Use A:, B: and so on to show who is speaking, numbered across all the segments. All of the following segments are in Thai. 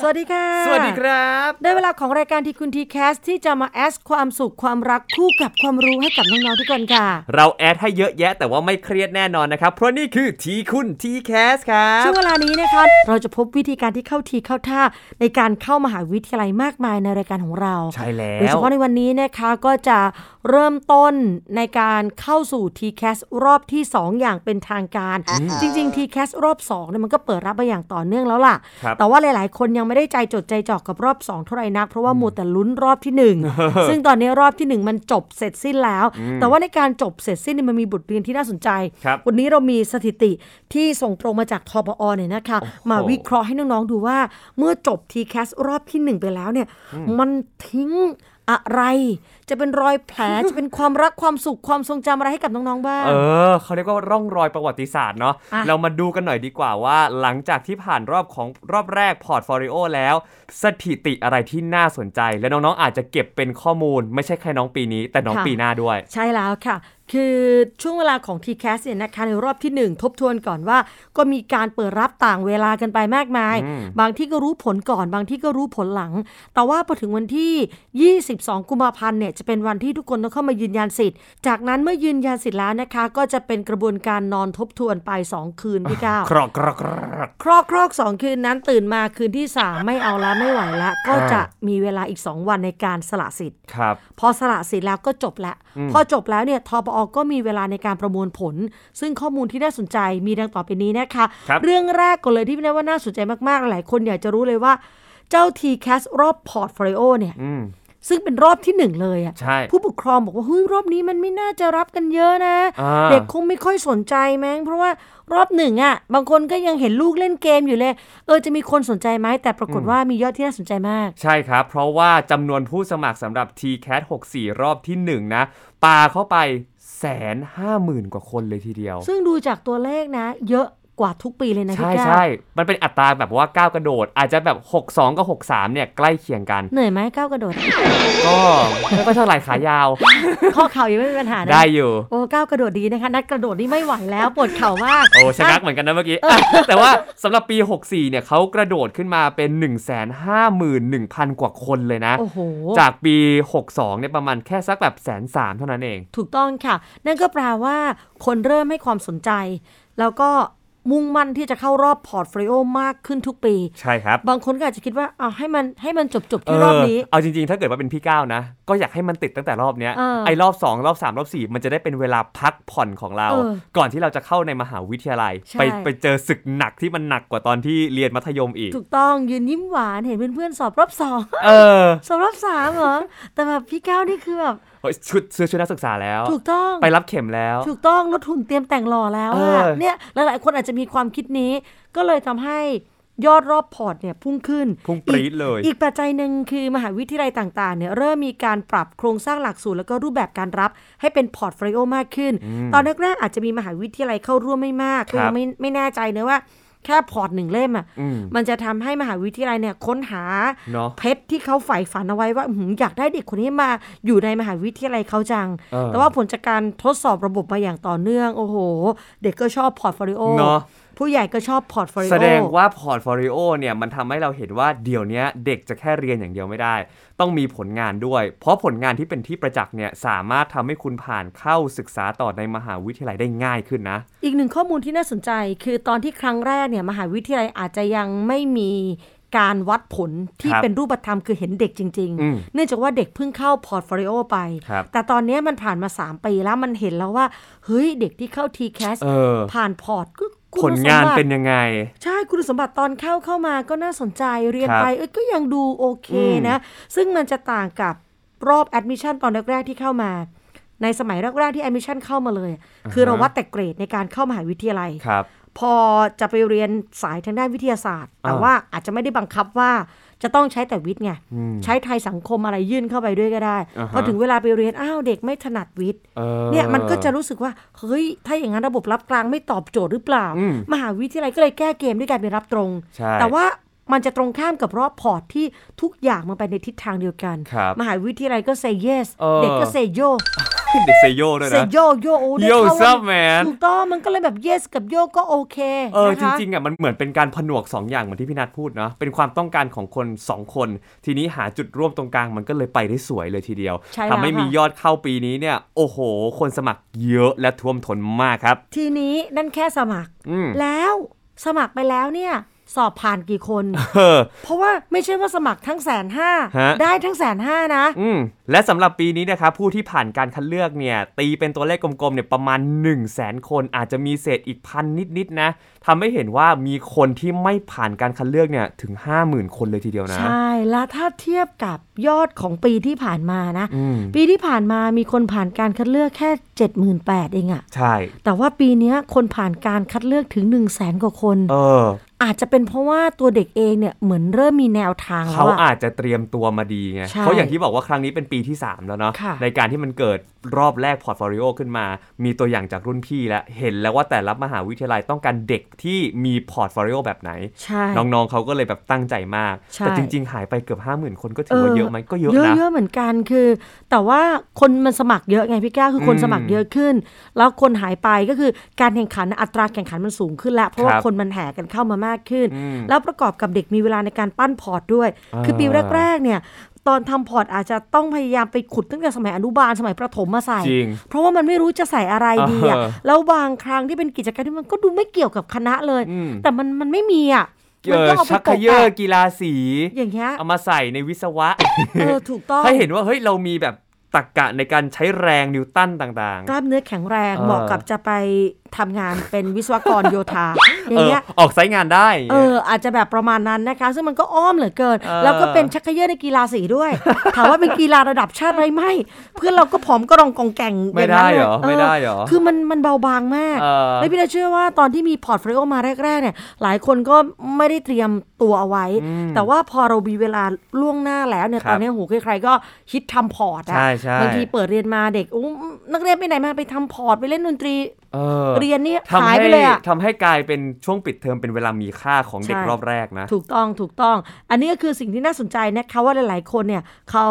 A: ส
B: วัสดีค่ะ
C: สวัสดีครับ
B: ได้เวลาของรายการทีคุณ TCAS ที่จะมาแอสความสุขความรักคู่กับความรู้ให้กับน้องๆทุกคนค่ะ
C: เรา add ให้เยอะแยะแต่ว่าไม่เครียดแน่นอนนะครับ เพราะนี่คือทีคุณ T CAS ครับ
B: ช่วงเวลานี้นะคะเราจะพบวิธีการที่เข้าทีเข้าท่า ในการเข้ามหาวิทยาลัยมากมายในรายการของเรา
C: ใช่แล้ว
B: โดยเฉพาะในวันนี้นะคะก็จะ เริ่มต้นในการเข้าสู่ TCAS รอบที่ 2 อย่างเป็นทางการ จริง ๆ TCAS รอบ2เนี่ยมันก็เปิดรับมาอย่างต่อเนื่องแล้วล่ะ
C: ครับ
B: แต่ว่าหลายๆ คนยังไม่ได้ใจจดใจจ่อกับรอบ 2 เท่าไหร่นัก เพราะว่ามัวแต่ลุ้นรอบที่ 1 ซึ่งตอนนี้รอบที่ 1 มันจบเสร็จสิ้นแล้ว แต่ว่าในการจบเสร็จสิ้นเนี่ยมันมีบทเรียนที่น่าสนใจ
C: ครับ
B: วันนี้เรามีสถิติที่ส่งตรงมาจากทปอเนี่ยนะคะมาวิเคราะห์ให้น้องๆดูว่าเมื่อจบ TCAS รอบที่หนึ่งไปแล้วเนี่ยมันทิ้ง อะไร จะเป็นรอยแผลจะเป็นความรักความสุขความทรงจำอะไรให้กับน้องๆบ้าง
C: เออเขาเรียกว่าร่องรอยประวัติศาสตร์เนาะ
B: อะ
C: เรามาดูกันหน่อยดีกว่าว่า หลังจากที่ผ่านรอบของรอบแรก portfolio แล้ว สถิติอะไรที่น่าสนใจ และน้องๆอาจจะเก็บเป็นข้อมูล ไม่ใช่แค่น้องปีนี้ แต่น้องปีหน้าด้วย
B: ใช่แล้วค่ะ คือช่วงเวลาของ TCAS เนี่ยนะคะในรอบที่ 1 ทบทวนก่อนว่า ก็มีการเปิดรับต่างเวลากันไปมากมาย บางที่ก็รู้ผลก่อน บางที่ก็รู้ผลหลัง แต่ว่าพอถึงวันที่ 22 กุมภาพันธ์เนี่ยจะเป็นวันที่ทุกคนต้องเข้ามายืนยันสิทธิ์ จากนั้นเมื่อยืนยันสิทธิ์แล้วนะคะ ก็จะเป็นกระบวนการนอนทบทวนไป 2 คืนพี่ก้าว
C: ครอกครอกครอก
B: ครอกครอกสองคืนนั้นตื่นมาคืนที่สามไม่เอาละไม่ไหวละก็
C: อ่า
B: จะมีเวลาอีก 2 วันในการสละสิทธิ์
C: ครับ
B: พอสละสิทธิ์แล้วก็จบแล้วพอจบแล้วเนี่ยทปอก็มีเวลาในการประมวลผล ซึ่งข้อมูลที่น่าสนใจมีดังต่อไปนี้นะคะ
C: ครับ
B: เรื่องแรกก่อนเลยที่พี่นาว่าน่าสนใจมากๆ หลายคนอยากจะรู้เลยว่าเจ้า TCAS รอบพอร์ตโฟลิโอเนี่ย
C: อืม
B: ซึ่งเป็นรอบที่หนึ่งเลยอะ
C: ใช่
B: ผู้ปกครองบอกว่าเฮ้ยรอบนี้มันไม่น่าจะรับกันเยอะนะ
C: อ่า
B: เด็กคงไม่ค่อยสนใจมั้งเพราะว่ารอบหนึ่งอะบางคนก็ยังเห็นลูกเล่นเกมอยู่เลย เออจะมีคนสนใจไหมแต่ปรากฏว่ามียอดที่น่าสนใจมาก
C: ใช่ครับ เพราะว่าจำนวนผู้สมัครสำหรับ TCAS 64 รอบที่1นะปาเข้าไป แสนห้าหมื่นกว่าคนเลยทีเดียว
B: ซึ่งดูจากตัวเลขนะ เยอะ กว่าทุกปีเลยนะ
C: ใช่
B: พี่ก้าว
C: ใช่มันเป็นอัตราแบบว่าก้าวกระโดด อาจจะแบบ 62 กับ 63 เนี่ยใกล้เคียงกัน
B: เหนื่อยไหมก้าวกระโดด
C: ก็ไม่ค่อยเท่าไหร่ขายาว
B: ข้อเข่ายังไม่มีปัญหานะ
C: ได้อยู่
B: โอ้ก้าวกระโดดดีนะคะ นัดกระโดดนี่ไม่ไหวแล้วปวดเข่ามาก
C: โอ้ชะงักเหมือนกันนะเมื่อกี้ แต่ว่าสำหรับปี 64 เนี่ยเขากระโดดขึ้นมาเป็น 151,000 กว่าคนเลยนะ
B: โอ้โห
C: จากปี 62 เนี่ยประมาณแค่สักแบบแสนสามเท่านั้นเอง
B: ถูกต้องค่ะ นั่นก็แปลว่าคนเริ่มให้ความสนใจ แล้วก็ มุ่งมั่นที่จะเข้ารอบพอร์ตโฟลิโอมากขึ้นทุกปี
C: ใช่ครับ
B: บางคนก็อาจจะคิดว่าเอาให้มันให้มันจบจบๆที่รอบนี้
C: เเอาจริงๆ ถ้าเกิดว่าเป็นพี่ก้าวนะ ก็อยากให้มันติดตั้งแต่รอบเนี้ย
B: เออ
C: ไอ้รอบ 2 รอบ 3 รอบ 4 มันจะได้เป็นเวลาพักผ่อนของเรา
B: เออ
C: ก่อนที่เราจะเข้าในมหาวิทยาลัย
B: ใช่
C: ไปไปเจอศึกหนักที่มันหนักกว่าตอนที่เรียนมัธยมอีก
B: ถูกต้องยืนยิ้มหวานเห็นเพื่อนๆสอบรอบสอง
C: เออ
B: สอบรอบสามเหรอแต่แบบพี่ก้าวนี่คือแบบ
C: เฮ้ย ชุดซื้อชุดนักศึกษาแล้ว
B: ถูกต้อง
C: ไปรับเข็มแล้ว
B: ถูกต้องลงทุนเตรียมแต่งหล่อแล้วอะ
C: เออ
B: เนี่ยหลายๆคนอาจจะมีความคิดนี้ ก็เลยทำให้ยอดรอบพอร์ตเนี่ยพุ่งขึ้น
C: พุ่งปรี๊ดเลย
B: อีกปัจจัยหนึ่งคือมหาวิทยาลัยต่างๆเนี่ยเริ่มมีการปรับโครงสร้างหลักสูตรแล้วก็รูปแบบการรับให้เป็นพอร์ตโฟลิโอมากขึ้น ตอนแรกๆอาจจะมีมหาวิทยาลัยเข้าร่วมไม่มาก
C: ครับ
B: ก็ยังไม่ไม่แน่ใจนะว่า แค่พอร์ตหนึ่งเล่มอะ
C: อืม
B: มันจะทำให้มหาวิทยาลัยเนี่ยค้นหา
C: เนาะ
B: เพชรที่เขาใฝ่ฝันเอาไว้ว่าอื้อหืออยากได้เด็กคนนี้มาอยู่ในมหาวิทยาลัยเขาจัง
C: เออ
B: แต่ว่าผลจากการทดสอบระบบมาอย่างต่อเนื่อง โอ้โห เด็กก็ชอบพอร์ตโฟลิโอ
C: เนาะ
B: ผู้ใหญ่ก็ชอบพอร์ตโฟลิโอ
C: แสดงว่าพอร์ตโฟลิโอเนี่ยมันทำให้เราเห็นว่าเดี๋ยวนี้เด็กจะแค่เรียนอย่างเดียวไม่ได้ ต้องมีผลงานด้วย เพราะผลงานที่เป็นที่ประจักษ์เนี่ยสามารถทำให้คุณผ่านเข้าศึกษาต่อในมหาวิทยาลัยได้ง่ายขึ้นนะ
B: อีกหนึ่งข้อมูลที่น่าสนใจ คือตอนที่ครั้งแรกเนี่ยมหาวิทยาลัยอาจจะยังไม่มีการวัดผลที่
C: ครับ
B: เป็นรูปธรรมคือเห็นเด็กจริง
C: อืม
B: ๆเนื่องจากว่าเด็กเพิ่งเข้าพอร์ตโฟลิโอไป
C: ครับ
B: แต่ตอนนี้มันผ่านมา 3 ปีแล้วมันเห็นแล้วว่า เฮ้ย เด็กที่เข้า TCAS
C: เออ
B: ผ่านพอร์ตก็คุณ
C: ผลงาน
B: สมบัติ
C: เป็นยังไง
B: ใช่คุณสมบัติตอนเข้าเข้ามาก็น่าสนใจเรียน
C: ครับ
B: ไปเอ้ยก็ยังดูโอเค
C: อืม
B: นะ ซึ่งมันจะต่างกับรอบแอดมิชชั่นตอนแรกๆที่เข้ามา ในสมัยแรกๆที่แอดมิชชั่นเข้ามาเลย คือเราวัดแต่เกรดในการเข้ามหาวิทยาลัย
C: ครับ
B: พอจะไปเรียนสายทางด้านวิทยาศาสตร์ แต่
C: อ่า
B: ว่าอาจจะไม่ได้บังคับว่า จะต้องใช้แต่วิทย์ไง
C: อืม
B: ใช้ไทยสังคมอะไรยื่นเข้าไปด้วยก็ได้
C: อ่าฮะ
B: พอถึงเวลาไปเรียนอ้าวเด็กไม่ถนัดวิทย์
C: ออ
B: เนี่ยมันก็จะรู้สึกว่าเฮ้ยถ้าอย่างนั้นระบบรับกลางไม่ตอบโจทย์หรือเปล่า
C: อืม
B: มหาวิทยาลัยก็เลยแก้เกมด้วยการไปรับตรง
C: ใช่
B: แต่ว่ามันจะตรงข้ามกับรอบพอร์ตที่ทุกอย่างมันไปในทิศทางเดียวกัน
C: ครับ
B: มหาวิทยาลัยก็ say yes
C: เออ
B: เด็กก็ say yo
C: เด็กเซโยด้วย
B: say
C: นะ
B: yo yo โอ้ได้
C: Yo
B: เข้า
C: what's up man
B: ถูกต้องมันก็เลยแบบ yes กับ yo ก็โอเค
C: เออ
B: นะ
C: จ
B: คะ
C: ริงๆอะมันเหมือนเป็นการผนวก 2 อย่างเหมือนที่พี่นัทพูดเนาะเป็นความต้องการของคน 2 คน ทีนี้หาจุดร่วมตรงกลางมันก็เลยไปได้สวยเลยทีเดียว
B: ใช่แล้ว
C: ทำให้มี
B: ค่ะ
C: ยอดเข้าปีนี้เนี่ย โอ้โห คนสมัครเยอะและท่วมท้นมากครับ
B: ทีนี้นั่นแค่สมัคร
C: อืม
B: แล้วสมัครไปแล้วเนี่ย สอบผ่านกี่คน
C: เออ
B: เพราะว่าไม่ใช่ว่าสมัครทั้งแสนห้า
C: ฮะ
B: ได้ทั้งแสนห้านะ
C: อืมและสำหรับปีนี้นะครับผู้ที่ผ่านการคัดเลือกเนี่ยตีเป็นตัวเลขกลมๆเนี่ยประมาณ 1 0 0 0 0แสนคนอาจจะมีเศษอีกพันนิดๆนะทำให้เห็นว่ามีคนที่ไม่ผ่านการคัดเลือกเนี่ยถึง 50,000 คนเลยทีเดียวนะ
B: ใช่ แล้วถ้าเทียบกับยอดของปีที่ผ่านมานะ
C: อืม
B: ปีที่ผ่านมามีคนผ่านการคัดเลือกแค่ 78,000เองอะ
C: ใช่
B: แต่ว่าปีเนี้ยคนผ่านการคัดเลือกถึง 1 0 0 0 0แสนกว่าคน
C: เออ
B: อาจจะเป็นเพราะว่าตัวเด็กเองเนี่ยเหมือนเริ่มมีแนวทางแล้ว
C: เขา
B: อะ
C: อาจจะเตรียมตัวมาดีไง
B: ใช่
C: เพราะอย่างที่บอกว่าครั้งนี้เป็นปีที่ 3 แล้วเนาะ
B: ค่ะ
C: ในการที่มันเกิดรอบแรกพอร์ตโฟลิโอขึ้นมา มีตัวอย่างจากรุ่นพี่แล้ว เห็นแล้วว่าแต่ละมหาวิทยาลัยต้องการเด็กที่มีพอร์ตโฟลิโอแบบไหน
B: ใช่
C: น้องๆเขาก็เลยแบบตั้งใจมาก
B: ใช่
C: แต่จริง ๆ หายไปเกือบ 50,000 คนก็ถือว่าเยอะไหมก็เยอะ
B: เยอะ
C: นะ
B: เยอะเหมือนกันคือ แต่ว่าคนมันสมัครเยอะไงพี่ก้าวคือคน
C: อืม
B: สมัครเยอะขึ้น แล้วคนหายไปก็คือการแข่งขันอัตราแข่งขันมันสูงขึ้นแล้วเพราะว่า
C: ครับ
B: คนมันแห่กันเข้ามามากขึ้น
C: อืม
B: แล้วประกอบกับเด็กมีเวลาในการปั้นพอร์ตด้วย
C: อ่า
B: คือปีแรกๆเนี่ยตอนทำพอร์ตอาจจะต้องพยายามไปขุดตั้งแต่สมัยอนุบาลสมัยประถมมาใส่
C: จริง
B: เพราะว่ามันไม่รู้จะใส่อะไรดีอะ
C: เออ
B: แล้วบางครั้งที่เป็นกิจกรรมที่มันก็ดูไม่เกี่ยวกับคณะเลย
C: อืม
B: แต่มันมันไม่มีอะ
C: เอ
B: มัน
C: อ
B: ก็เอาไป
C: ชัก
B: ต
C: เข
B: ก
C: ยอ
B: แต่
C: กีฬาสี
B: อย่างเงี้ย
C: เอามาใส่ในวิศวะ
B: เออถูกต้อง
C: ให้เห็นว่าเฮ้ยเรามีแบบตรรกะในการใช้แรงนิวตันต่าง
B: กล้ามเนื้อแข็งแรง
C: เออ
B: เหมาะกับจะไปทำงานเป็นวิศวกรโยธา
C: ๆ
B: อย่างเงี้ย
C: เออออกไซต์งานได้
B: เอออาจจะแบบประมาณนั้นนะคะ ซึ่งมันก็อ้อมเหลือเกิน
C: เออ
B: แล้วก็เป็นชักเย่อในกีฬาสีด้วย ถามว่าเป็นกีฬาระดับชาติไหมไม่เพื่อนเราก็ผอมก็ก๊องแก๊ง
C: ไม่
B: ย่างนั้น
C: ได้เหรอเล
B: ย
C: ไม่ได้เหรอ
B: คือมันมันเบาบางมาก
C: เออ
B: แล้วพี่นาเชื่อว่าตอนที่มีพอร์ตโฟลิโอมาแรกๆเนี่ยหลายคนก็ไม่ได้เตรียมตัวเอาไว้ แต่ว่าพอเรามีเวลาล่วงหน้าแล้วเนี่ย
C: ครับ
B: ตอนนี้โหใครๆก็คิดทำพอร์ตอะ
C: ใช่ใช่
B: บางทีเปิดเรียนมาเด็กอู้นักเรียนไปไหนมาไปทำพอร์ตไปเล่นดนตรี
C: เออ
B: เรียนนี่
C: ทำ
B: หาย
C: ให้
B: ไปเลยอะ
C: ทำให้กลายเป็นช่วงปิดเทอมเป็นเวลามีค่าของเด็ก
B: ใช่
C: รอบแรกนะ
B: ถูกต้องถูกต้อง อันนี้ก็คือสิ่งที่น่าสนใจนะคะว่าหลาย ๆ คนเนี่ยเขา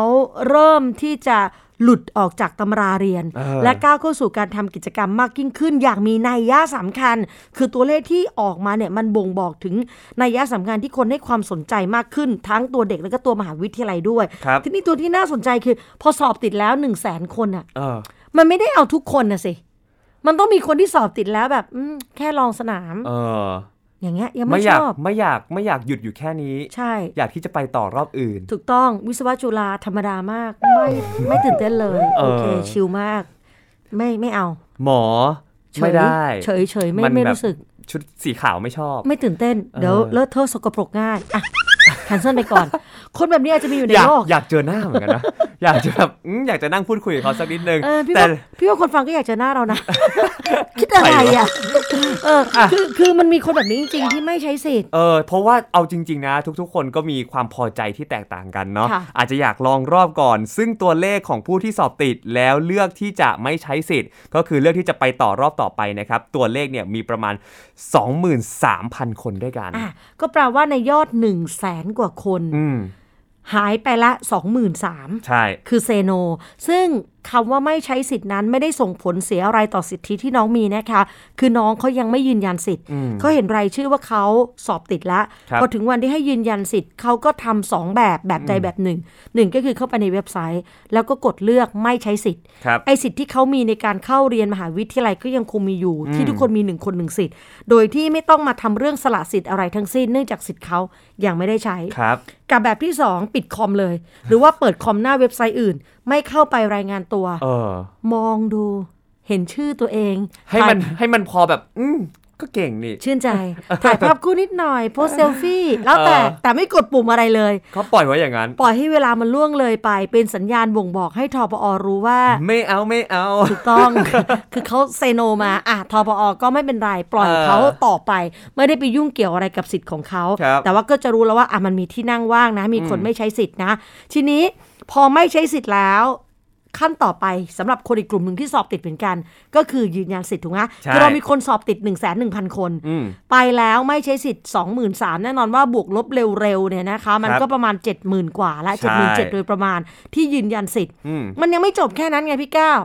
B: เริ่มที่จะหลุดออกจากตำราเรียน
C: เออ
B: และก้าวเข้าสู่การทำกิจกรรมมากยิ่งขึ้น อย่างมีนัยยะสำคัญ คือตัวเลขที่ออกมาเนี่ยมันบ่งบอกถึงนัยยะสำคัญที่คนให้ความสนใจมากขึ้น ทั้งตัวเด็กและก็ตัวมหาวิทยาลัยด้วย
C: ครับ
B: ทีนี้ตัวที่น่าสนใจคือ พอสอบติดแล้ว1นึ่งแสนคนอะ
C: เออ
B: มันไม่ได้เอาทุกคนนะสิ มันต้องมีคนที่สอบติดแล้วแบบอืมแค่ลองสนาม
C: เออ
B: อย่างเงี้ยยัง
C: ไม่
B: ไม่
C: อ
B: ช
C: ยาก
B: อบ
C: ไม่อยากไม่อยากหยุดอยู่แค่นี้
B: ใช่
C: อยากที่จะไปต่อรอบอื่น
B: ถูกต้องวิศวะจุฬาธรรมดามาก ไม่ ไม่ตื่นเต้นเลย
C: เออ
B: โอเค ชิลมาก ไม่ไม่เอา
C: หมอ
B: เฉย
C: ไม่ได้
B: เฉยเฉยไม่
C: มัน
B: ไม่
C: แบบ
B: รู้สึก
C: ชุดสีขาวไม่ชอบ
B: ไม่ตื่นเต้น เดี๋ยว
C: เออ
B: เลอะเทอะสกปรกง่ายอะ แคนเซิลไปก่อน คนแบบนี้อาจจะมีอยู่ใน
C: อยาก
B: โลก
C: อยากเจอหน้าเหมือนกันนะ อยากจะแบบอืมอยากจะนั่งพูดคุยกับเขาสักนิดนึง
B: เออพี่
C: แต่
B: ว่าพี่ว่าคนฟังก็อยากเจอหน้าเรานะ คิดอะไรอะเออคือคือมันมีคนแบบนี้จริงๆที่ไม่ใช้สิทธิ์
C: เออเพราะว่าเอาจริง ๆ นะ ทุกๆ คนก็มีความพอใจที่แตกต่างกันเนาะ
B: ค่ะ
C: อาจจะอยากลองรอบก่อน ซึ่งตัวเลขของผู้ที่สอบติดแล้วเลือกที่จะไม่ใช้สิทธิ์ ก็คือเลือกที่จะไปต่อรอบต่อไปนะครับ ตัวเลขเนี่ยมีประมาณ 23,000 คนด้วยกัน
B: อะก็แปลว่าในยอด1นึ่งแสนกว่าคน
C: อืม
B: หายไปละ23,000
C: ใช่
B: คือเซโน ซึ่ง คำว่าไม่ใช้สิทธินั้นไม่ได้ส่งผลเสียอะไรต่อสิทธิที่น้องมีนะคะ คือน้องเขายังไม่ยืนยันสิทธิ์
C: อืม
B: เขาเห็นรายชื่อว่าเขาสอบติดแล้ว
C: ครับ
B: พอถึงวันที่ให้ยืนยันสิทธิ์เขาก็ทำสองแบบแบบใดแบบหนึ่งหนึ่งก็คือเข้าไปในเว็บไซต์ แล้วก็กดเลือกไม่ใช้สิทธิ์
C: ครับ
B: ไอสิทธิ์ที่เขามีในการเข้าเรียนมหาวิทยาลัยก็ยังคงมีอยู่ ที่ทุกคนมีหนึ่งคนหนึ่งสิทธิ์ โดยที่ไม่ต้องมาทำเรื่องสละสิทธิ์อะไรทั้งสิ้นเนื่องจากสิทธิ์เขายังไม่ได้ใช้
C: ครับ
B: กับแบบที่ 2 ปิดคอมเลย หรือว่าเปิดคอมหน้าเว็บไซต์อื่น ไม่เข้าไปรายงานตัว
C: เออ
B: มองดูเห็นชื่อตัวเอง
C: ให้มันให้มันพอแบบ อืมก็เก่งนี่
B: ชื่นใจ ถ่ายภาพคู่นิดหน่อย โพสเซลฟี่ แล้วแต่
C: เออ
B: แต่ไม่กดปุ่มอะไรเลย
C: เขาปล่อยไว้อย่างนั้น
B: ปล่อยให้เวลามันล่วงเลยไป เป็นสัญญาณบ่งบอกให้ทปอรู้ว่า
C: ไม่เอาไม่เอา
B: ถูกต้อง คือเขาเซโนมาอะทปอก็ไม่เป็นไร ปล่อย
C: เออ
B: เขาต่อไป ไม่ได้ไปยุ่งเกี่ยวอะไรกับสิทธิ์ของเขา
C: ครับ
B: แต่ว่าก็จะรู้แล้วว่าอะมันมีที่นั่งว่างนะ มีคน
C: อืม
B: ไม่ใช้สิทธิ์นะ ทีนี้พอไม่ใช้สิทธิ์แล้ว ขั้นต่อไปสำหรับคนอีกกลุ่มหนึ่งที่สอบติดเหมือนกัน ก็คือยืนยันสิทธิ์ถูกไหม
C: ใช่
B: คือเรามีคนสอบติด 1 1 0 0 0 0คน
C: อืม
B: ไปแล้วไม่ใช้สิทธิ์ 23,000แน่นอนว่าบวกลบเร็วๆเนี่ยนะคะมัน
C: ครับ
B: ก็ประมาณ 70,000 กว่าและ
C: ใช่
B: 77,000โดยประมาณที่ยืนยันสิทธิ์
C: อืม
B: มันยังไม่จบแค่นั้นไงพี่ก้าว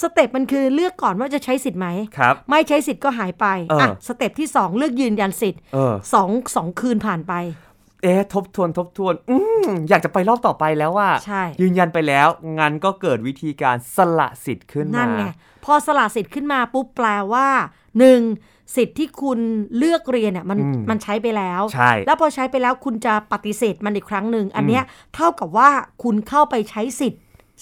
B: step มันคือเลือกก่อนว่าจะใช้สิทธิ์ไหม
C: ครับ
B: ไม่ใช้สิทธิ์ก็หายไป
C: เอออ่
B: อะ step ที่ 2 เลือกยืนยันสิทธิ์
C: เออ
B: สองสองคืนผ่านไป
C: เอ๊ะทบทวนทบทวน อืมอยากจะไปรอบต่อไปแล้วว่า
B: ใช่
C: ยืนยันไปแล้วงั้นก็เกิดวิธีการสละสิทธิ์ขึ้น
B: นั่
C: มาน
B: ไงพอสละสิทธิ์ขึ้นมาปุ๊บแปลว่าหนึ่งสิทธิ์ที่คุณเลือกเรียนเนี่ยมัน
C: อืม
B: มันใช้ไปแล้ว
C: ใช่
B: แล้วพอใช้ไปแล้วคุณจะปฏิเสธมันอีกครั้งหนึ่งอันเนี้ยเท่ากับว่าคุณเข้าไปใช้สิทธิ์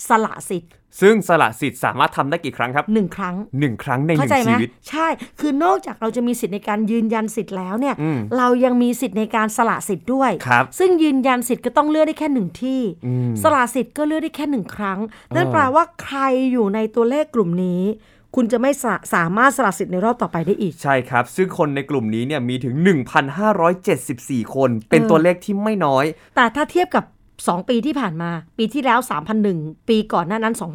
B: สละสิทธิ์
C: ซึ่งสละสิทธิ์สามารถทำได้กี่ครั้งครับ
B: หนึ่งครั้ง
C: หนึ่งครั้งในห
B: เข้า
C: นึ่ง
B: ใจไหม
C: ชีวิต
B: ใช่ คือนอกจากเราจะมีสิทธิ์ในการยืนยันสิทธิ์แล้วเนี่ย
C: อืม
B: เรายังมีสิทธิ์ในการสละสิทธิ์ด้วย
C: ครับ
B: ซึ่งยืนยันสิทธิ์ก็ต้องเลือกได้แค่หนึ่งที่
C: อืม
B: สละสิทธิ์ก็เลือกได้แค่หนึ่งครั้ง นั่น
C: เออ
B: แปลว่าใครอยู่ในตัวเลขกลุ่มนี้คุณจะไม่สาสามารถสละสิทธิ์ในรอบต่อไปได้อีก
C: ใช่ครับ ซึ่งคนในกลุ่มนี้เนี่ยมีถึง 1,574 คน เป็น
B: เออ
C: ตัวเลขที่ไม่น้อย
B: แต่ถ้าเทียบกับ 2 ปีที่ผ่านมา ปีที่แล้ว 3,001 ปีก่อนหน้านั้น
C: เออ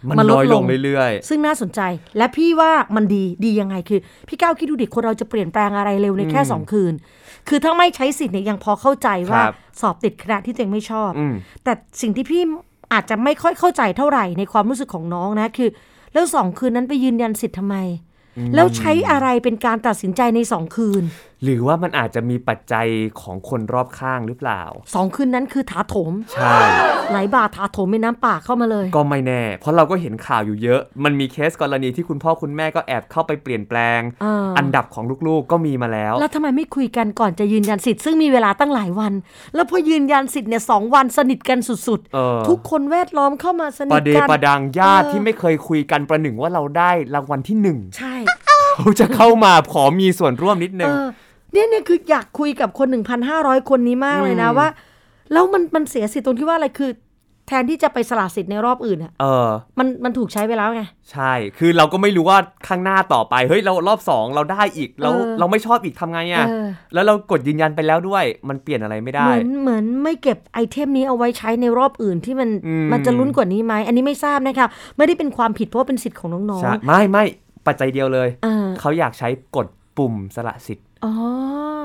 B: 2,008
C: มันน้อยลงเรื่อย
B: ซึ่งน่าสนใจ และพี่ว่ามันดีดียังไงคือ พี่ก้าวคิดดูดิคนเราจะเปลี่ยนแปลงอะไรเร็วในแค่
C: อืม
B: สองคืน คือถ้าไม่ใช้สิทธิ์เนี่ยยังพอเข้าใจว่า
C: ครับ
B: สอบติดคณะที่ตัวเองไม่ชอบ
C: ๆอืม
B: แต่สิ่งที่พี่อาจจะไม่ค่อยเข้าใจเท่าไหร่ในความรู้สึกของน้องนะคือ แล้วสองคืนนั้นไปยืนยันสิทธิ์ทำไม แล้วใช้อะไรเป็นการตัดสินใจในสองคืน
C: หรือว่ามันอาจจะมีปัจจัยของคนรอบข้างหรือเปล่า
B: สองคืนนั้นคือถาโถม
C: ใช่
B: ไหลบ่าถาโถมเป็นน้ำป่าเข้ามาเลย
C: ก็ไม่แน่ เพราะเราก็เห็นข่าวอยู่เยอะ มันมีเคสกรณีที่คุณพ่อคุณแม่ก็แอบเข้าไปเปลี่ยนแปลง
B: เอออั
C: อันดับของลูกๆก็มีมาแล้ว
B: แล้วทำไมไม่คุยกันก่อนจะยืนยันสิทธิ์ ซึ่งมีเวลาตั้งหลายวัน แล้วพอยืนยันสิทธิ์เนี่ยสองวันสนิทกันสุด
C: เออ
B: ทุกคนแวดล้อมเข้ามาสนิ
C: ป
B: ท
C: ระเด
B: กัน
C: ประดังญาติ
B: เออ
C: ที่ไม่เคยคุยกันประหนึ่งว่าเราได้รางวัลที่หนึ่ง
B: ใช่
C: เขาจะเข้ามาขอมีส่วนร่วมนิดนึ
B: เองอ เนี่ยเนี่ยคืออยากคุยกับคน 1,500 คนนี้มากเลยนะ
C: อืม
B: ว่า แล้วมันมันเสียสิทธิ์ตรงที่ว่าอะไรคือ แทนที่จะไปสละสิทธิ์ในรอบอื่นอะ
C: เออ
B: มันมันถูกใช้ไปแล้วไง
C: ใช่ คือเราก็ไม่รู้ว่าข้างหน้าต่อไป เฮ้ยเรารอบสองเราได้อีก เรา
B: เออ
C: เราไม่ชอบอีกทำไงอะ่ะ
B: เออ
C: แล้วเรากดยืนยันไปแล้วด้วย มันเปลี่ยนอะไรไม่ได้ เห
B: มือนเหมือนไม่เก็บ item นี้เอาไว้ใช้ในรอบอื่นที่มัน
C: อืม
B: มันจะลุ้นกว่านี้ไหมอันนี้ไม่ทราบนะคะไม่ได้เป็นความผิดเพราะว่าเป็นสิทธิ์ของน้อง
C: ใช่ไม่ไม่ปัจจัยเดียวเลย
B: ๆเออ
C: เขาอยากใช้กดปุ่มสละสิทธิ์
B: อ๋อ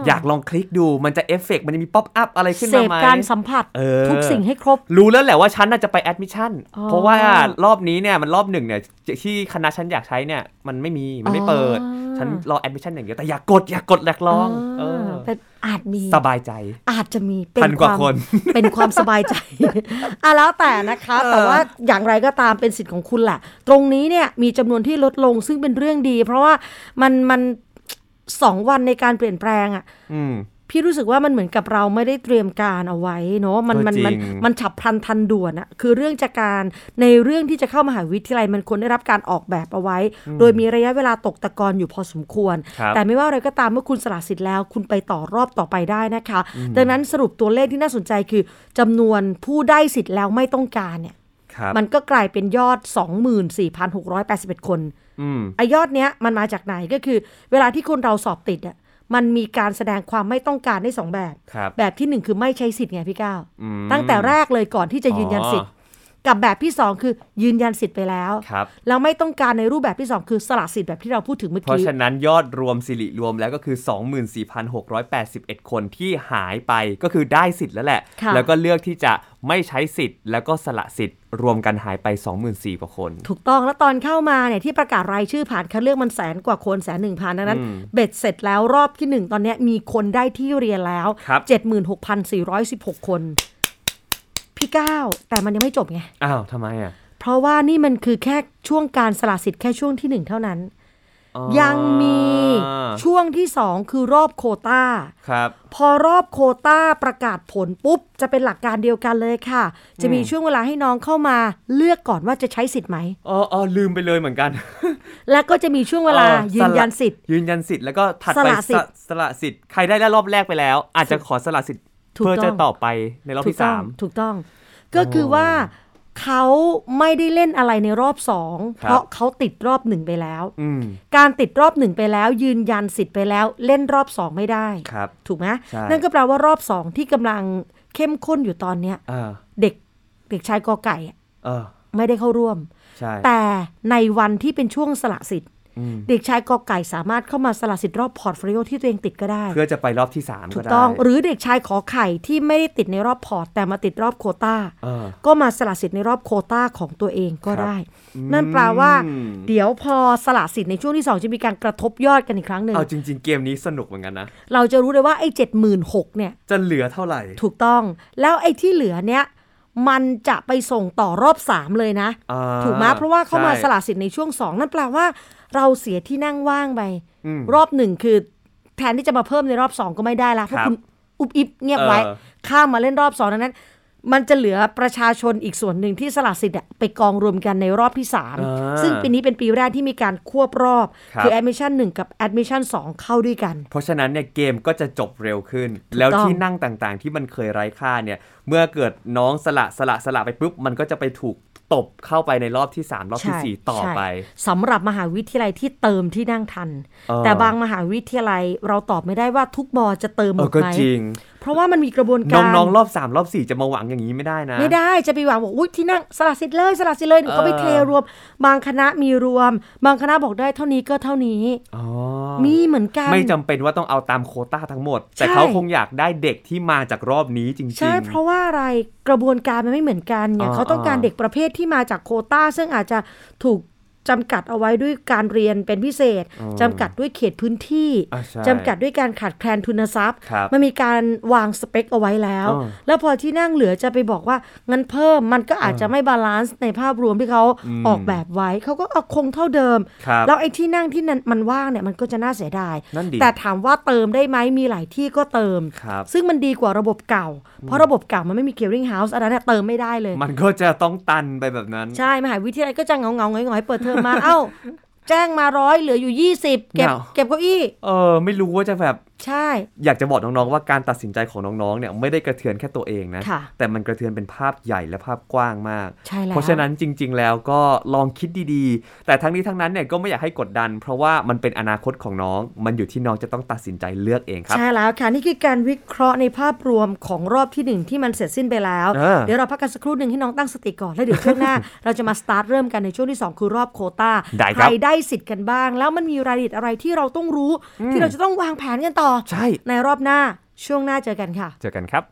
C: อยากลองคลิกดูมันจะเอฟเฟกต์มันจะมี pop up อะไรขึ้นมาไหม
B: การสัมผัส
C: เออ
B: ทุกสิ่งให้ครบ
C: รู้แล้วแหละว่าฉันน่าจะไปแอดมิชชั่น
B: อ๋อ
C: เพราะว่ารอบนี้เนี่ยมันรอบหนึ่งเนี่ยที่คณะฉันอยากใช้เนี่ยมันไม่มีมันไม่เปิด
B: อ๋อ
C: ฉันรอแอดมิชชั่นอย่างเดียวแต่อยากกดอยากกดอยากลองเออ
B: เป็นอาจมี
C: สบายใจ
B: อาจจะมีเป็
C: พันกว่า
B: ความ
C: คน
B: เป็นความสบายใจอะแล้วแต่นะคะ
C: เออ
B: แต่ว่าอย่างไรก็ตามเป็นสิทธิ์ของคุณแหละ ตรงนี้เนี่ยมีจำนวนที่ลดลงซึ่งเป็นเรื่องดี เพราะว่ามันมัน สองวันในการเปลี่ยนแปลงอะ
C: อืม
B: พี่รู้สึกว่ามันเหมือนกับเราไม่ได้เตรียมการเอาไว้เนาะมัน
C: ก็
B: มันมัน
C: จริง
B: มันฉับพลันทันด่วนอะคือเรื่องจากการในเรื่องที่จะเข้ามหาวิทยาลัยมันควรได้รับการออกแบบเอาไว้ โดยมีระยะเวลาตกตะกอนอยู่พอสมควร
C: ครับ
B: แต่ไม่ว่าอะไรก็ตามเมื่อคุณสละสิทธิ์แล้ว คุณไปต่อรอบต่อไปได้นะคะ ดังนั้นสรุปตัวเลขที่น่าสนใจคือจำนวนผู้ได้สิทธิ์แล้วไม่ต้องการเนี่ย
C: ครับ
B: มันก็กลายเป็นยอด 24,681 คน
C: อืม
B: ไอยอดเนี้ยมันมาจากไหนก็คือ เวลาที่คนเราสอบติดอะมันมีการแสดงความไม่ต้องการได้สองแบบ
C: ครับ
B: แบบที่หนึ่งคือไม่ใช้สิทธิ์ไงพี่ก้าว
C: อืม
B: ตั้งแต่แรกเลยก่อนที่จะยืนยันสิทธิ์ กับแบบที่สองคือยืนยันสิทธิ์ไปแล้ว
C: ครับ
B: แล้วไม่ต้องการในรูปแบบที่สองคือสละสิทธิ์แบบที่เราพูดถึงเมื่อ
C: เพราะ
B: กี้
C: ฉะนั้นยอดรวมสิริรวมแล้วก็คือ 24,681 คนที่หายไปก็คือได้สิทธิ์แล้วแหละ
B: ค่ะ
C: แล้วก็เลือกที่จะไม่ใช้สิทธิ์ แล้วก็สละสิทธิ์รวมกันหายไป 24,000กว่าคน
B: ถูกต้องแล้วตอนเข้ามาเนี่ยที่ประกาศรายชื่อผ่านคัดเลือกมันแสนกว่าคนแสนหนึ่งพันดังนั้น
C: อืม
B: เบ็ดเสร็จแล้วรอบที่หนึ่งตอนเนี้ยมีคนได้ที่เรียนแล้ว
C: ครับ
B: 76,416 คน พี่ก้าวแต่มันยังไม่จบไง
C: อ้าวทำไมอะ
B: เพราะว่านี่มันคือแค่ช่วงการสละสิทธิ์แค่ช่วงที่หนึ่งเท่านั้น
C: อ๋อ
B: ยังมีช่วงที่สองคือรอบโควตา
C: ครับ
B: พอรอบโควต้าประกาศผลปุ๊บ จะเป็นหลักการเดียวกันเลยค่ะ จะมีช่วงเวลาให้น้องเข้ามาเลือกก่อนว่าจะใช้สิทธิ์ไหม
C: อ๋ออ๋อลืมไปเลยเหมือนกัน
B: และก็จะมีช่วงเวลา
C: ออ
B: ยืนยันสิทธิ์
C: ยืนยันสิทธิ์แล้วก็ถัด
B: ส
C: ไป
B: ละสิทธิ์
C: สละสิทธิ์ใครได้แล้วรอบแรกไปแล้ว อาจจะขอสละสิทธิ์
B: ถูก
C: เพื่อ
B: ต้อง
C: จะต่อไปในรอบ
B: ถู
C: ที่
B: กต้อ
C: สางม
B: ถูกต้อง ก็คือว่าเขาไม่ได้เล่นอะไรในรอบสอง
C: ครับ
B: เพราะเขาติดรอบหนึ่งไปแล้ว
C: อืม
B: การติดรอบหนึ่งไปแล้ว ยืนยันสิทธิ์ไปแล้ว เล่นรอบสองไม่ได้
C: ครับ
B: ถูกไหม
C: ใช่
B: นั่นก็แปลว่ารอบสองที่กำลังเข้มข้นอยู่ตอนเนี้ย
C: อ่า
B: เด็กเด็กชายกอไก่อะ
C: เออ
B: ไม่ได้เข้าร่วม
C: ใช่
B: แต่ในวันที่เป็นช่วงสละสิทธิ์
C: อืม
B: เด็กชายกอไก่สามารถเข้ามาสละสิทธิ์รอบ portfolio ที่ตัวเองติดก็ได้
C: เพื่อจะไปรอบที่สาม
B: ถู
C: ก็
B: ก
C: ได้
B: ต้อง หรือเด็กชายขอไข่ที่ไม่ได้ติดในรอบพอร์ต แต่มาติดรอบโควต้า
C: เออ
B: ก็มาสละสิทธิ์ในรอบโควต้าของตัวเองก็
C: ครับ
B: ได้ นั่นแปลว่า
C: อืม
B: เดี๋ยวพอสละสิทธิ์ในช่วงที่สองจะมีการกระทบยอดกันอีกครั้งหนึ่ง
C: เอาจริง ๆ เกมนี้สนุกเหมือนกันนะ
B: เราจะรู้เลยว่าไอ้เจ็ดหมื่นหกเนี่ย
C: จะเหลือเท่าไหร่
B: ถูกต้อง แล้วไอ้ที่เหลือเนี่ยมันจะไปส่งต่อรอบสามเลยนะ
C: อ่า
B: ถูกไหมเพราะว่าเขามา
C: ใช่
B: สละสิทธิ์ในช่วงสองนั่นแปลว่า เราเสียที่นั่งว่างไป
C: อืม
B: รอบหนึ่งคือแทนที่จะมาเพิ่มในรอบสองก็ไม่ได้ละเพราะ
C: ครับ
B: คุณอุบอิบเงียบไว้
C: เออ
B: ข้ามมาเล่นรอบสองดังนั้น มันจะเหลือประชาชนอีกส่วนหนึ่งที่สละสิทธิ์อะไปกองรวมกันในรอบที่
C: อ่า
B: 3ซึ่งปีนี้เป็นปีแรกที่มีการควบรอบ
C: ครับ
B: คือ admission 1 กับ admission 2 เข้าด้วยกัน
C: เพราะฉะนั้นเนี่ยเกมก็จะจบเร็วขึ้น แล้วที่นั่งต่างๆ ที่มันเคยไร้ค่าเนี่ยเมื่อเกิดน้องสละสละสละไปปุ๊บมันก็จะไปถูก ตบเข้าไปในรอบที่ 3 รอบที่
B: ใช่
C: 4ต่อ
B: ใช่
C: ไป
B: สำหรับมหาวิทยาลัยที่เติมที่นั่งทัน
C: เออ
B: แต่บางมหาวิทยาลัยเราตอบไม่ได้ว่าทุกมอจะเติมห
C: เอ
B: ม
C: อ
B: ด
C: ก็
B: ไหม
C: จริง
B: เพราะว่ามันมีกระบวนการ
C: น้องๆรอบ3รอบ4จะมาหวังอย่างนี้ไม่ได้นะ
B: ไม่ได้จะไปหวังบอกอุ้ยที่นั่งสละสิทธิ์เลยสละสิทธิ์เลยเดี๋ยวเขาไป
C: เออ
B: เทรวม บางคณะมีรวม บางคณะบอกได้เท่านี้ก็เท่านี้
C: อ๋อ
B: มีเหมือนกัน
C: ไม่จำเป็นว่าต้องเอาตามโควต้าทั้งหมด แต่
B: ใช่
C: เขาคงอยากได้เด็กที่มาจากรอบนี้จริงๆ
B: ใช่เพราะว่าอะไรกระบวนการมันไม่เหมือนกันอย่าง
C: อ่า
B: เขาต้องการ
C: อ่า
B: เด็กประเภทที่มาจากโควต้า ซึ่งอาจจะถูก จำกัดเอาไว้ด้วยการเรียนเป็นพิเศษจำกัดด้วยเขตพื้นที่
C: อ่าใช่
B: จำกัดด้วยการขาดแคลนทุนทรัพย์
C: ครับ
B: มันมีการวางสเปคเอาไว้แล้ว
C: อ่า
B: แล้วพอที่นั่งเหลือจะไปบอกว่างั้นเพิ่มมันก็อาจจะไม่ balance ในภาพรวมที่เขา
C: อืม
B: ออกแบบไว้เขาก็เอาคงเท่าเดิม
C: ครับ
B: แล้วไอ้ที่นั่งที่นันมันว่างเนี่ยมันก็จะน่าเสียดาย
C: นั่นดิ
B: แต่ถามว่าเติมได้ไหมมีหลายที่ก็เติม
C: ครับ
B: ซึ่งมันดีกว่าระบบเก่า เพราะระบบเก่ามันไม่มี clearing house อันนั้นนะเติมไม่ได้เลย
C: มันก็จะต้องตันไปแบบนั้น
B: ใช่มหาวิทยาลัยก็จะเงาเงาๆหงอยหงอยๆเปิดเทอมมาเอ้า แจ้งมาร้อยเหลืออยู่20เก็บ
C: เหงา
B: เก็บเก้าอี้
C: เออ ไม่รู้ว่าจะแบบ
B: ใช่
C: อยากจะบอกน้องๆว่าการตัดสินใจของน้องๆเนี่ยไม่ได้กระเทือนแค่ตัวเองนะ
B: ค่ะ
C: แต่มันกระเทือนเป็นภาพใหญ่และภาพกว้างมาก
B: ใช่แล้ว
C: เพราะฉะนั้นจริง ๆ แล้วก็ลองคิดดีๆ แต่ทั้งนี้ทั้งนั้นเนี่ยก็ไม่อยากให้กดดัน เพราะว่ามันเป็นอนาคตของน้อง มันอยู่ที่น้องจะต้องตัดสินใจเลือกเองครับ
B: ใช่แล้วค่ะนี่คือการวิเคราะห์ในภาพรวมของรอบที่หนึ่งที่มันเสร็จสิ้นไปแล้ว
C: เออ
B: เดี๋ยวเราพักกันสักครู่หนึ่งให้น้องตั้งสติก่อนแล้วเดี๋ยวช่วงหน้า เราจะมาสตาร์ทเริ่มกันในช่วงที่ 2 คือรอบโควตา
C: ได้
B: ใค
C: ครั
B: ร
C: บ
B: ได้สิทธิ์กันบ้าง แล้วมันมีรายละเอียดอะไรที่เราต้องรู้ที่เราจะต้องวางแผนกันต่อ
C: ใช่
B: ในรอบหน้าช่วงหน้าเจอกันค่ะ
C: เจอกันครับ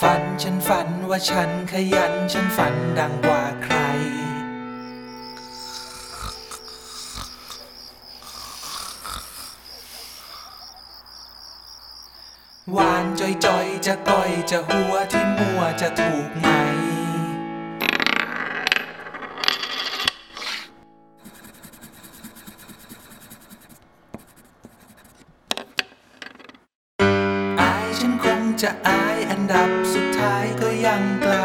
D: ฝันฉันฝันว่าฉันขยันฉันฝันดังกว่ จะก้อยจะหัวที่มัวจะถูกไหม อายฉันคงจะอายอันดับสุดท้ายก็ยังไกล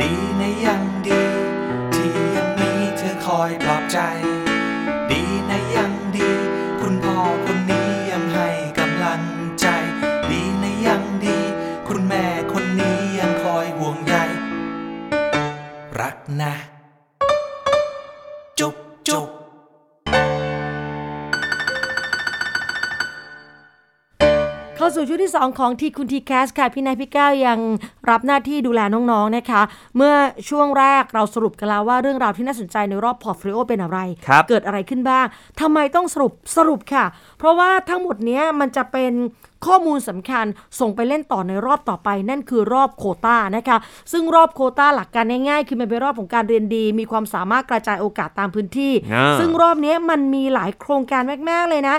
D: ดีนะยังดี ที่ยังมีเธอคอยปลอบใจ
B: สู่ช่วงที่2ของทีคุณ TCAS ค่ะ พี่นันพี่ก้าวยังรับหน้าที่ดูแลน้องๆนะคะ เมื่อช่วงแรกเราสรุปกันแล้วว่าเรื่องราวที่น่าสนใจในรอบ portfolio เป็นอะไร
C: ครับ
B: เกิดอะไรขึ้นบ้างทำไมต้องสรุปสรุปค่ะ เพราะว่าทั้งหมดเนี้ยมันจะเป็นข้อมูลสำคัญส่งไปเล่นต่อในรอบต่อไป นั่นคือรอบโควต้านะคะ ซึ่งรอบโควต้าหลักการง่ายๆคือมันเป็นรอบของการเรียนดี มีความสามารถกระจายโอกาสตามพื้นที่
C: อ่า
B: ซึ่งรอบเนี้ยมันมีหลายโครงการมากๆเลยนะ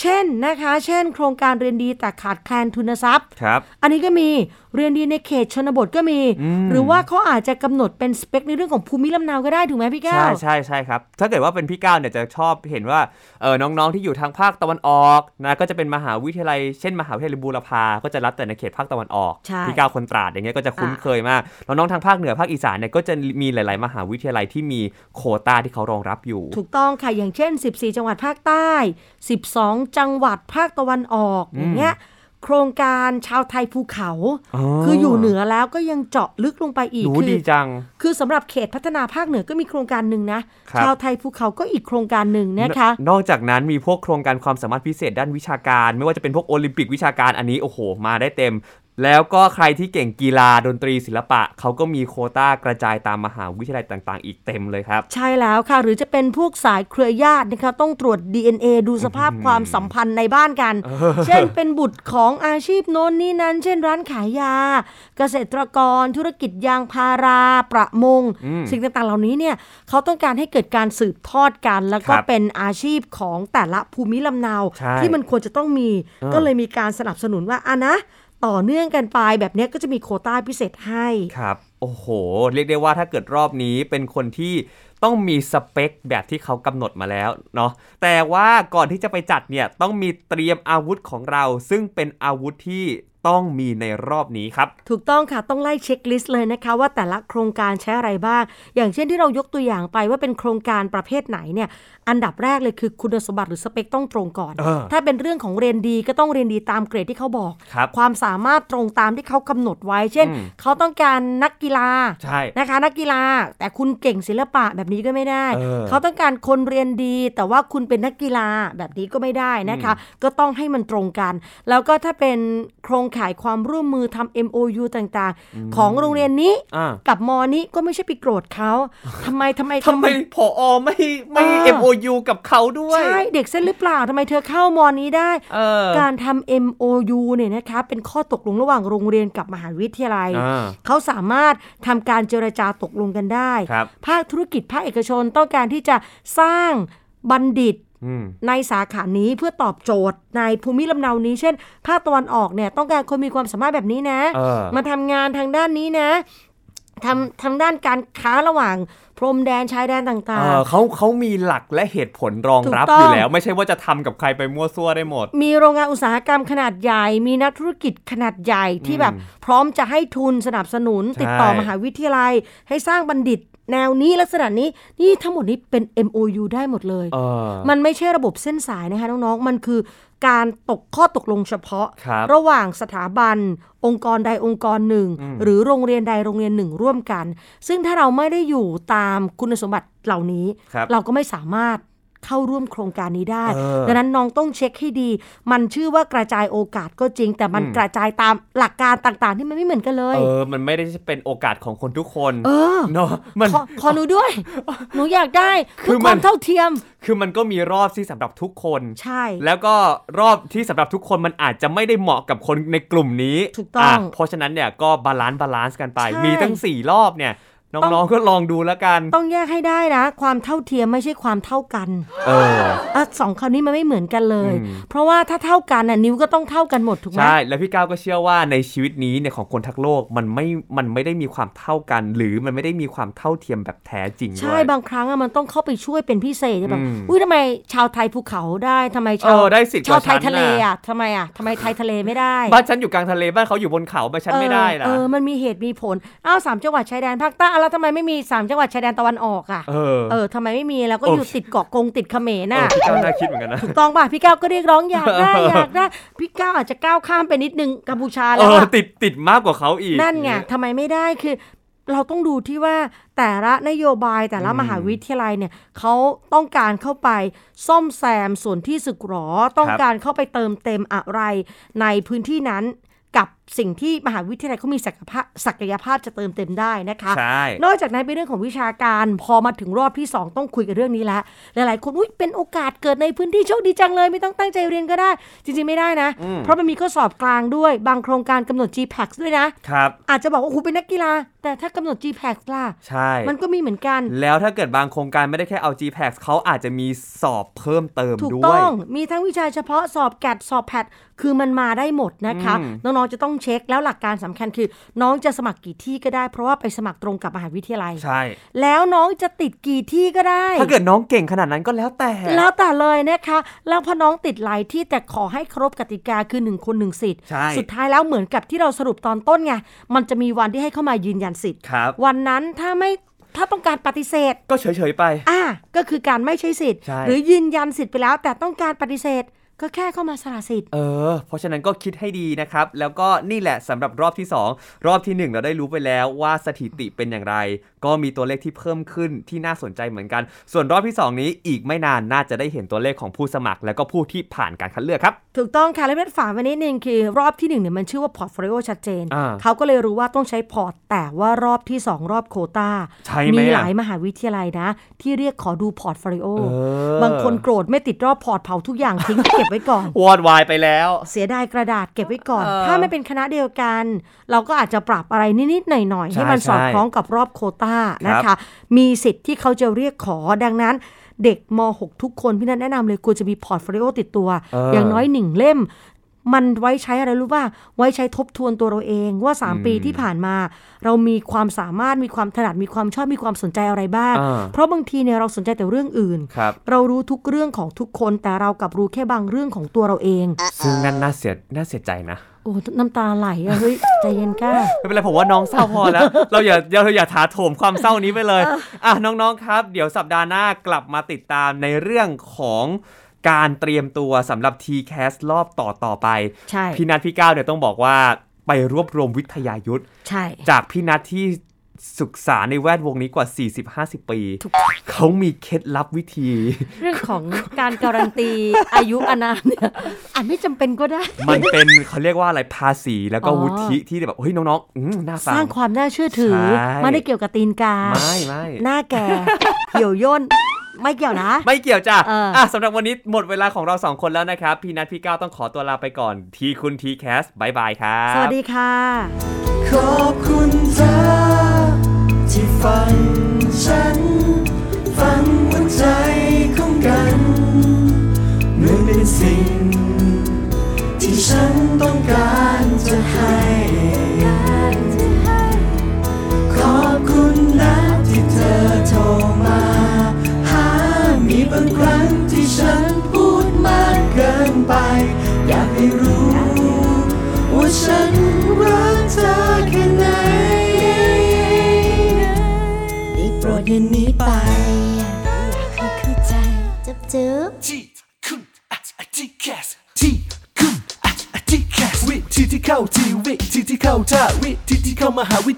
B: เช่นนะคะ เช่น โครงการเรียนดีแต่ขาดแคลนทุนทรัพย์
C: ครับ
B: อันนี้ก็มีเรียนดีในเขตชนบทก็มี หรือว่าเขาอาจจะกำหนดเป็นสเปคในเรื่องของภูมิลำเนาก็ได้ถูกไหมพี่แก้
C: ใช่
B: ว
C: ใช่ใช่ครับ ถ้าเกิดว่าเป็นพี่ก้าวเนี่ยจะชอบเห็นว่าเออน้องๆที่อยู่ทางภาคตะวันออกนะก็จะเป็นมหาวิทยาลัยเช่นมหาวิทยาลัยบูรพาก็จะรับแต่ในเขตภาคตะวันออก
B: ใช่
C: พี่ก้าวคนตราดอย่างเงี้ยก็จะคุ้น
B: อ่า
C: เคยมากน้องๆทางภาคเหนือภาคอีสานเนี่ยก็จะมีหลาย ๆ มหาวิทยาลัยที่มีโควต้าที่เขารองรับอยู่
B: ถูกต้องค่ะอย่างเช่น 14 จังหวัดภาคใต้ 12จังหวัดภาคตะวันออกอย่างเงี้ยโครงการชาวไทยภูเขา
C: อ๋อ
B: คืออยู่เหนือแล้วก็ยังเจาะลึกลงไปอีก
C: หนู
B: คื
C: ดีจัง
B: คือสำหรับเขตพัฒนาภาคเหนือก็มีโครงการหนึ่งนะ
C: ครับ
B: ชาวไทยภูเขาก็อีกโครงการหนึ่งนะคะ
C: นอกจากนั้นมีพวกโครงการความสามารถพิเศษด้านวิชาการ ไม่ว่าจะเป็นพวกโอลิมปิกวิชาการอันนี้โอ้โห มาได้เต็ม แล้วก็ใครที่เก่งกีฬาดนตรีศิลปะ เขาก็มีโควต้ากระจายตามมหาวิทยาลัยต่าง ๆ อีกเต็มเลยครับ
B: ใช่แล้วค่ะ หรือจะเป็นพวกสายเครือญาตินะคะต้องตรวจ DNA ดูสภาพความสัมพันธ์ในบ้านกัน เช่นเป็นบุตรของอาชีพโน้นนี่นั้น เช่นร้านขายยา เกษตรกรธุรกิจยางพารา ประมง สิ่งต่างๆ เหล่านี้เนี่ยเขาต้องการให้เกิดการสืบทอดกัน แล้วก็
C: ครับ
B: เป็นอาชีพของแต่ละภูมิลำเนา
C: ใช่
B: ที่มันควรจะต้องมี
C: เออ
B: ก็เลยมีการสนับสนุนว่าอะนะ ต่อเนื่องกันไปแบบนี้ก็จะมีโคต้าพิเศษให้
C: ครับโอ้โห เรียกได้ว่าถ้าเกิดรอบนี้เป็นคนที่ต้องมีสเปคแบบที่เขากำหนดมาแล้วเนาะแต่ว่าก่อนที่จะไปจัดเนี่ยต้องมีเตรียมอาวุธของเรา ซึ่งเป็นอาวุธที่ ต้องมีในรอบนี้ครับ
B: ถูกต้องค่ะต้องไล่เช็คลิสต์เลยนะคะ ว่าแต่ละโครงการใช้อะไรบ้าง อย่างเช่นที่เรายกตัวอย่างไปว่าเป็นโครงการประเภทไหนเนี่ยอันดับแรกเลยคือคุณสมบัติหรือสเปคต้องตรงก่อน
C: เออ
B: ถ้าเป็นเรื่องของเรียนดีก็ต้องเรียนดีตามเกรดที่เขาบอก
C: ครับ
B: ความสามารถตรงตามที่เขากำหนดไว้ เช่น
C: อืม
B: เขาต้องการนักกีฬา
C: ใช่
B: นะคะนักกีฬา แต่คุณเก่งศิลปะแบบนี้ก็ไม่ได้
C: เออ
B: เขาต้องการคนเรียนดี แต่ว่าคุณเป็นนักกีฬาแบบนี้ก็ไม่ได้นะคะ ก็ต้องให้มันตรงกัน แล้วก็ถ้าเป็นโครงข่ายความร่วมมือทำ MOU ต่างๆ ของโรงเรียนนี้
C: อ่า
B: กับมอนี้ก็ไม่ใช่ไปโกรธเขาทำไมทำไม
C: ทำไมผอไม่ไม่
B: เออ
C: MOU กับเขาด้วย
B: ใช่ เด็กเส้นหรือเปล่าทำไมเธอเข้ามอนี้ได้
C: เออ
B: การทำ MOU เนี่ยนะคะเป็นข้อตกลงระหว่างโรงเรียนกับมหาวิทยาลัย
C: อ่า
B: เขาสามารถทำการเจรจาตกลงกันได้
C: ครับ
B: ภาคธุรกิจภาคเอกชนต้องการที่จะสร้างบัณฑิต
C: อืม
B: ในสาขานี้เพื่อตอบโจทย์ในภูมิลำเนานี้ เช่น ภาคตะวันออกเนี่ยต้องการคนมีความสามารถแบบนี้นะ
C: เออ
B: มาทำงานทางด้านนี้นะทำทางด้านการค้าระหว่างพรมแดนชายแดนต่า
C: เองอเขาเขามีหลักและเหตุผลรองรับ
B: ถูกต้อง
C: อยู่แล้ว ไม่ใช่ว่าจะทำกับใครไปมั่วซั่วได้หมด
B: ๆมีโรงงานอุตสาหกรรมขนาดใหญ่ มีนักธุรกิจขนาดใหญ่ที่แบบ พร้อมจะให้ทุนสนับสนุนติดต่อ
C: ใช่
B: มหาวิทยาลัย ให้สร้างบัณฑิต แนวนี้ลักษณะนี้นี่ทั้งหมดนี้เป็น MOU ได้หมดเลย
C: เออ
B: มันไม่ใช่ระบบเส้นสายนะคะน้องๆ มันคือการตกข้อตกลงเฉพาะ
C: ครับ
B: ระหว่างสถาบัน องค์กรใดองค์กรหนึ่ง หรือโรงเรียนใดโรงเรียนหนึ่งร่วมกัน ซึ่งถ้าเราไม่ได้อยู่ตามคุณสมบัติเหล่านี้
C: ครับ
B: เราก็ไม่สามารถ เข้าร่วมโครงการนี้ได้
C: เออ
B: ดังนั้นน้องต้องเช็คให้ดี มันชื่อว่ากระจายโอกาสก็จริง แต่มัน
C: อืม
B: กระจายตามหลักการต่างๆ ที่มันไม่เหมือนกันเลย
C: เออ มันไม่ได้เป็นโอกาสของคนทุกคน
B: เออ
C: เนาะมัน
B: ขอขอหนูด้วย หนูอยากได้
C: คื
B: คืออ
C: มัน
B: ความเท่าเทียม
C: คือมันก็มีรอบที่สำหรับทุกคน
B: ใช่
C: แล้วก็รอบที่สำหรับทุกคนมันอาจจะไม่ได้เหมาะกับคนในกลุ่มนี้
B: ถูกต้องค่ะ
C: เพราะฉะนั้นเนี่ยก็ balance balance กันไป
B: ใช่
C: มีตั้ง 4 รอบเนี่ย
B: ต้
C: น้
B: อ
C: อง
B: ง
C: ๆก็ลองดูแล้วกัน
B: ต้ต้องแยกให้ได้นะ ความเท่าเทียมไม่ใช่ความเท่ากัน
C: เออ
B: อะสองคำนี้มันไม่เหมือนกันเลย
C: อืม
B: เพราะว่าถ้าเท่ากันน่ะนิ้วก็ต้องเท่ากันหมดถูกไหม
C: ใช่แล้วพี่ก้าวก็เชื่อว่าในชีวิตนี้เนี่ยของคนทั้งโลกมันไม่มันไม่ได้มีความเท่ากัน หรือมันไม่ได้มีความเท่าเทียมแบบแท้จริงด้
B: ใช่
C: วย
B: บางครั้งอะมันต้องเข้าไปช่วยเป็นพิเศษแบบ
C: อืม
B: อุ้ยทำไมชาวไทยภูเขาได้ทำไม
C: เอ
B: ชาว
C: อได้สิทธิ์ก
B: ชาว
C: ว่า
B: ไทย
C: ฉัน
B: ทะเล
C: น่ะ
B: อะทำไมอะทำไมไทยทะเลไม่ได้
C: บ้านฉันอยู่กลางทะเลบ้านเขาอยู่บนเขาบ้านฉันไม่ได้ล่ะ
B: เออมันมีเหตุมีผลอ้าวสามจังหวัดชายแดนภาคใต้อะแล้วทำไมไม่มีสามจังหวัดชายแดนตะวันออกอะ
C: เออ
B: เออทำไมไม่มีแล้วก็
C: โอ้
B: อยู่ติดเกาะกงติดเขมร
C: เอ
B: น่ะ
C: อพี่ก้าวน่าคิดเหมือนกันนะ
B: ถูกต้องป่ะพี่ก้าวก็เรียกร้องอยากได้อยากได้พี่ก้าวอาจจะก้าวข้ามไปนิดนึงกัมพูชา
C: เอ
B: แล้ว
C: อ
B: อะ
C: ติดติดมากกว่าเขาอีก
B: นั่นไงทำไมไม่ได้คือ เราต้องดูที่ว่าแต่ละนโยบายแต่ละมหาวิทยาลัยเนี่ยเขาต้องการเข้าไปซ่อมแซมส่วนที่สึกหรอ ต้องการเข้าไปเติมเต็มอะไรในพื้นที่นั้นกับสิ่งที่มหาวิทยาลัยเขามีศักยภาพศักยภาพจะเติมเต็มได้นะคะ
C: ใช่
B: นอกจากนั้นเป็นเรื่องของวิชาการพอมาถึงรอบที่ 2 ต้องคุยกันเรื่องนี้แล้ว หลายๆ คนอุ้ยเป็นโอกาสเกิดในพื้นที่โชคดีจังเลย ไม่ต้องตั้งใจเรียนก็ได้ จริง ๆ ไม่ได้นะ เพราะมันมีข้อสอบกลางด้วย บางโครงการกำหนด GPAX ด้วยนะ
C: ครับ
B: อาจจะบอกว่าโอ้โหเป็นนักกีฬา แต่ถ้ากำหนด GPAX ล่ะ
C: ใช่
B: มันก็มีเหมือนกัน
C: แล้วถ้าเกิดบางโครงการไม่ได้แค่เอา GPAX เขาอาจจะมีสอบเพิ่มเติม
B: ถูก
C: ด้
B: ต้
C: ว
B: อยงมีทั้งวิชาเฉพาะสอบแกดสอบแพดคือมันมาได้หมดนะคะ
C: อืม
B: น้องๆจะต้องเช็คแล้วหลักการสำคัญคือ น้องจะสมัครกี่ที่ก็ได้ เพราะว่าไปสมัครตรงกับมหาวิทยาลัย
C: ใช่
B: แล้วน้องจะติดกี่ที่ก็ได้
C: ถ้าเกิดน้องเก่งขนาดนั้นก็แล้วแต่
B: แล้วแต่เลยนะคะ แล้วพอน้องติดหลายที่แต่ขอให้ครบกติกาคือหนึ่งคนหนึ่งสิทธิ์
C: ใช่
B: สุดท้ายแล้วเหมือนกับที่เราสรุปตอนต้นไง มันจะมีวันที่ให้เข้ามายืนยันสิทธิ์
C: ครับ
B: วันนั้นถ้าไม่ถ้าต้องการปฏิเสธ
C: ก็เฉยๆไป
B: อ่า ก็คือการไม่ใช้สิทธิ์
C: ใช่
B: หรือยืนยันสิทธิ์ไปแล้วแต่ต้องการปฏิเสธ ก็แค่เข้ามาสละสิทธิ์
C: เออ เพราะฉะนั้นก็คิดให้ดีนะครับ แล้วก็นี่แหละสำหรับรอบที่ 2 รอบทีหนึ่1 เราได้รู้ไปแล้วว่าสถิติเป็นอย่างไร ก็มีตัวเลขที่เพิ่มขึ้นที่น่าสนใจเหมือนกัน ส่วนรอบที่ 2 นี้อีกไม่นานน่าจะได้เห็นตัวเลขของผู้สมัคร แล้วก็ผู้ที่ผ่านการคัดเลือกครับ
B: ถูกต้องค่ะและเม็ดฝากไว้นิดนึงคือ รอบที่หนึ่งเนี่ยมันชื่อว่า portfolio ชัดเจน
C: อ่า
B: เขาก็เลยรู้ว่าต้องใช้ port แต่ว่ารอบที่ 2 รอบโควตา
C: ใช่ไหม
B: มี
C: อะ
B: หลายมหาวิทยาลัยนะ ที่เรียกขอดู portfolio
C: เออ
B: บางคนโกรธไม่ติดรอบ port เผาทุกอย่างทิ้งเก็บไว้ก่อน
C: วอดวายไปแล้ว
B: เสียดายกระดาษเก็บไว้ก่อน
C: เออ
B: ถ้าไม่เป็นคณะเดียวกัน เราก็อาจจะปรับอะไรนิดๆหน่อยๆ
C: ใช่
B: ให้มันสอด
C: ใช่
B: คล้องกับรอบโควตา
C: ครับ
B: นะคะ มีสิทธิ์ที่เขาจะเรียกขอดังนั้นเด็กม.6 ทุกคนพี่นันแนะนำเลยควรจะมี portfolio ติดตัว
C: เอออ
B: ย่างน้อยหนึ่งเล่ม มันไว้ใช้อะไรรู้ป่ะไว้ใช้ทบทวนตัวเราเองว่า 3 ปีที่ผ่านมา เรามีความสามารถมีความถนัดมีความชอบมีความสนใจอะไรบ้าง
C: อ่า
B: เพราะบางทีเนี่ยเราสนใจแต่เรื่องอื่น
C: ครับ
B: เรารู้ทุกเรื่องของทุกคนแต่เรากลับรู้แค่บางเรื่องของตัวเราเอง
C: ซึ่งนั่นน่าเสียน่าเสียใจนะ
B: โอ้น้ำตาไหลอะเฮ้ยใจเย็นก้า
C: ไม่เป็นไรผมว่าน้องเศร้าพอแล้ว เราอย่าเราอย่าถาโถมความเศร้านี้ไปเลย อะน้องๆครับ เดี๋ยวสัปดาห์หน้ากลับมาติดตามในเรื่องของ การเตรียมตัวสำหรับ TCAS รอบต่อต่อๆไป
B: ใช่
C: พี่นัทพี่ก้าวเนี่ยต้องบอกว่าไปรวบรวมวิทยายุทธ
B: ใช่
C: จากพี่นัทที่ศึกษาในแวดวงนี้กว่า 40-50 ปี
B: ถูก
C: เขามีเคล็ดลับวิธี
B: เรื่องของการการันตี อายุอานามเนี่ยอาจไม่จำเป็นก็ได้
C: มันเป็นเขาเรียกว่าอะไรภาษีแล้วก็
B: อ๋อ
C: วุฒิที่แบบ เฮ้ย น้องๆอืมน่า
B: ส
C: ฟั
B: ร้างงความน่าเชื่อถือ
C: ใช่
B: ไม่ได้เกี่ยวกับตีนกา
C: ไม่ไม่
B: หน้าแก่เหี่ยวย่น ไม่เกี่ยวนะ
C: ไม่เกี่ยวจ้ะ
B: เอออ่
C: อะสำหรับวันนี้หมดเวลาของเราสองคนแล้วนะครับ พี่นัทพี่ก้าวต้องขอตัวลาไปก่อน ทีคุณทีแคสบายบายครับ
B: สวัสดีค่ะ
A: ขอบคุณเธอที่ฟังฉัน ฟังหัวใจของกันเหมือนเป็นสิ่ง ที่ฉันต้องการจะให้